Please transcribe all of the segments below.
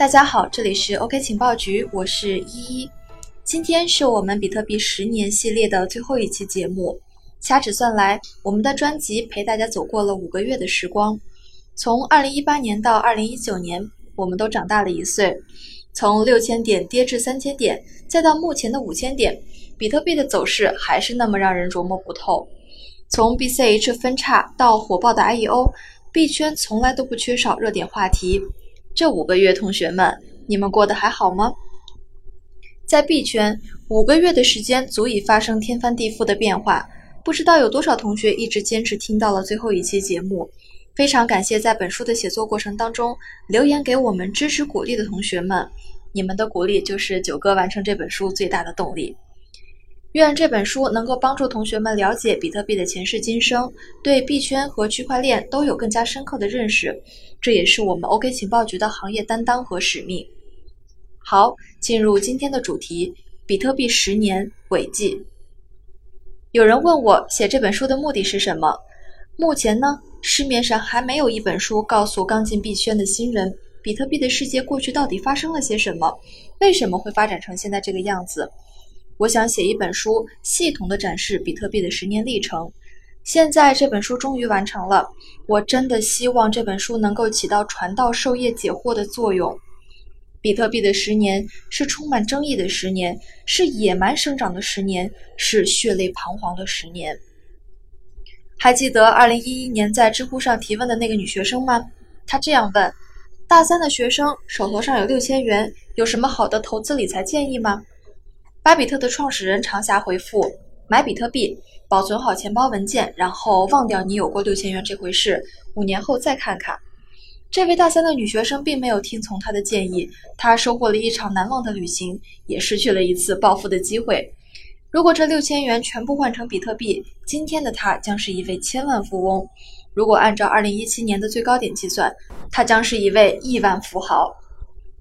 大家好，这里是 OK 情报局，我是依依。今天是我们比特币十年系列的最后一期节目。掐指算来，我们的专辑陪大家走过了五个月的时光。从二零一八年到二零一九年，我们都长大了一岁。从六千点跌至三千点，再到目前的五千点，比特币的走势还是那么让人琢磨不透。从 BCH 分叉到火爆的 IEO，币圈从来都不缺少热点话题。这五个月，同学们，你们过得还好吗？在币圈，五个月的时间足以发生天翻地覆的变化。不知道有多少同学一直坚持听到了最后一期节目。非常感谢在本书的写作过程当中留言给我们支持鼓励的同学们，你们的鼓励就是九哥完成这本书最大的动力。愿这本书能够帮助同学们了解比特币的前世今生，对币圈和区块链都有更加深刻的认识。这也是我们 OK 情报局的行业担当和使命。好，进入今天的主题：比特币十年轨迹。有人问我写这本书的目的是什么？目前呢，市面上还没有一本书告诉刚进币圈的新人，比特币的世界过去到底发生了些什么，为什么会发展成现在这个样子。我想写一本书，系统的展示比特币的十年历程。现在这本书终于完成了，我真的希望这本书能够起到传道授业解惑的作用。比特币的十年是充满争议的十年，是野蛮生长的十年，是血泪彷徨的十年。还记得二零一一年在知乎上提问的那个女学生吗？她这样问：大三的学生手头上有六千元，有什么好的投资理财建议吗？巴比特的创始人长霞回复：“买比特币，保存好钱包文件，然后忘掉你有过六千元这回事，五年后再看看。”这位大三的女学生并没有听从他的建议，她收获了一场难忘的旅行，也失去了一次暴富的机会。如果这六千元全部换成比特币，今天的她将是一位千万富翁；如果按照二零一七年的最高点计算，她将是一位亿万富豪。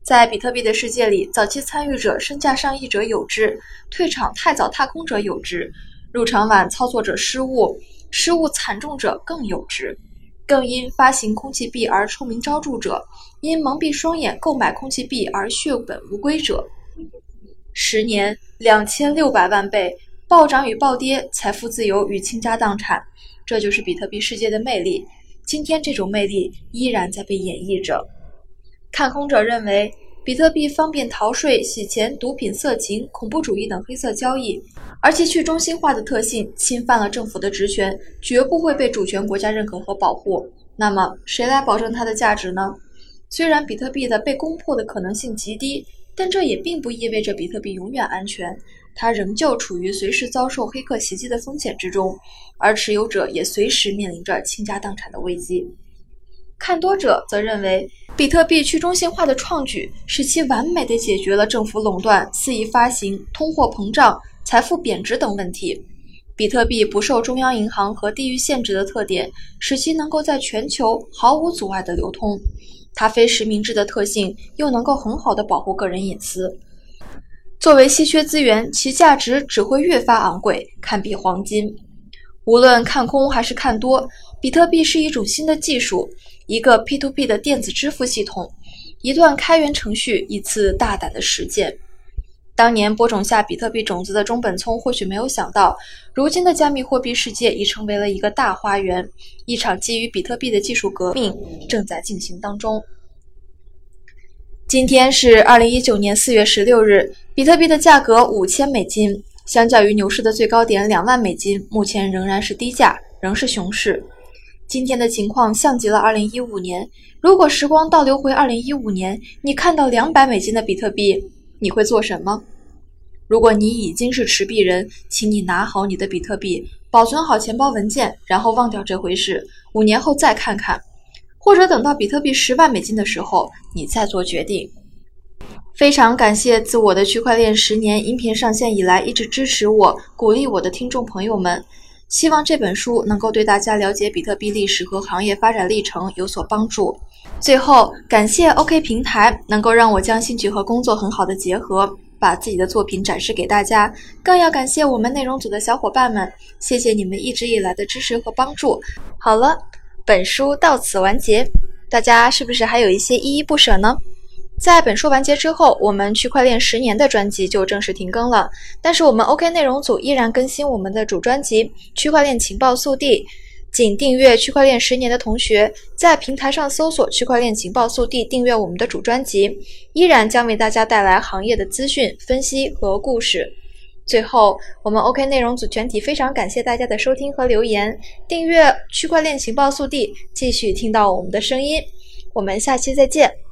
在比特币的世界里，早期参与者身价上亿者有之，退场太早踏空者有之，入场晚操作者失误，失误惨重者更有之。更因发行空气币而臭名昭著者，因蒙蔽双眼购买空气币而血本无归者。十年两千六百万倍暴涨与暴跌，财富自由与倾家荡产，这就是比特币世界的魅力。今天这种魅力依然在被演绎着。看空者认为，比特币方便逃税、洗钱、毒品、色情、恐怖主义等黑色交易，而其去中心化的特性侵犯了政府的职权，绝不会被主权国家认可和保护。那么，谁来保证它的价值呢？虽然比特币的被攻破的可能性极低，但这也并不意味着比特币永远安全，它仍旧处于随时遭受黑客袭击的风险之中，而持有者也随时面临着倾家荡产的危机。看多者则认为，比特币去中心化的创举使其完美的解决了政府垄断、肆意发行、通货膨胀、财富贬值等问题。比特币不受中央银行和地域限制的特点，使其能够在全球毫无阻碍的流通。它非实名制的特性，又能够很好的保护个人隐私。作为稀缺资源，其价值只会越发昂贵，堪比黄金。无论看空还是看多，比特币是一种新的技术。一个 P2P 的电子支付系统，一段开源程序，一次大胆的实践。当年播种下比特币种子的中本聪或许没有想到，如今的加密货币世界已成为了一个大花园，一场基于比特币的技术革命正在进行当中。今天是二零一九年四月十六日，比特币的价格五千美金，相较于牛市的最高点两万美金，目前仍然是低价，仍是熊市。今天的情况像极了2015年。如果时光倒流回2015年，你看到两百美金的比特币，你会做什么？如果你已经是持币人，请你拿好你的比特币，保存好钱包文件，然后忘掉这回事。五年后再看看，或者等到比特币十万美金的时候，你再做决定。非常感谢自我的区块链十年音频上线以来一直支持我、鼓励我的听众朋友们。希望这本书能够对大家了解比特币历史和行业发展历程有所帮助。最后，感谢 OK 平台能够让我将兴趣和工作很好的结合，把自己的作品展示给大家。更要感谢我们内容组的小伙伴们，谢谢你们一直以来的支持和帮助。好了，本书到此完结，大家是不是还有一些依依不舍呢？在本书完结之后，我们区块链十年的专辑就正式停更了。但是我们 OK 内容组依然更新我们的主专辑《区块链情报速递》。仅订阅区块链十年的同学，在平台上搜索“区块链情报速递”，订阅我们的主专辑，依然将为大家带来行业的资讯分析和故事。最后，我们 OK 内容组全体非常感谢大家的收听和留言。订阅区块链情报速递，继续听到我们的声音。我们下期再见。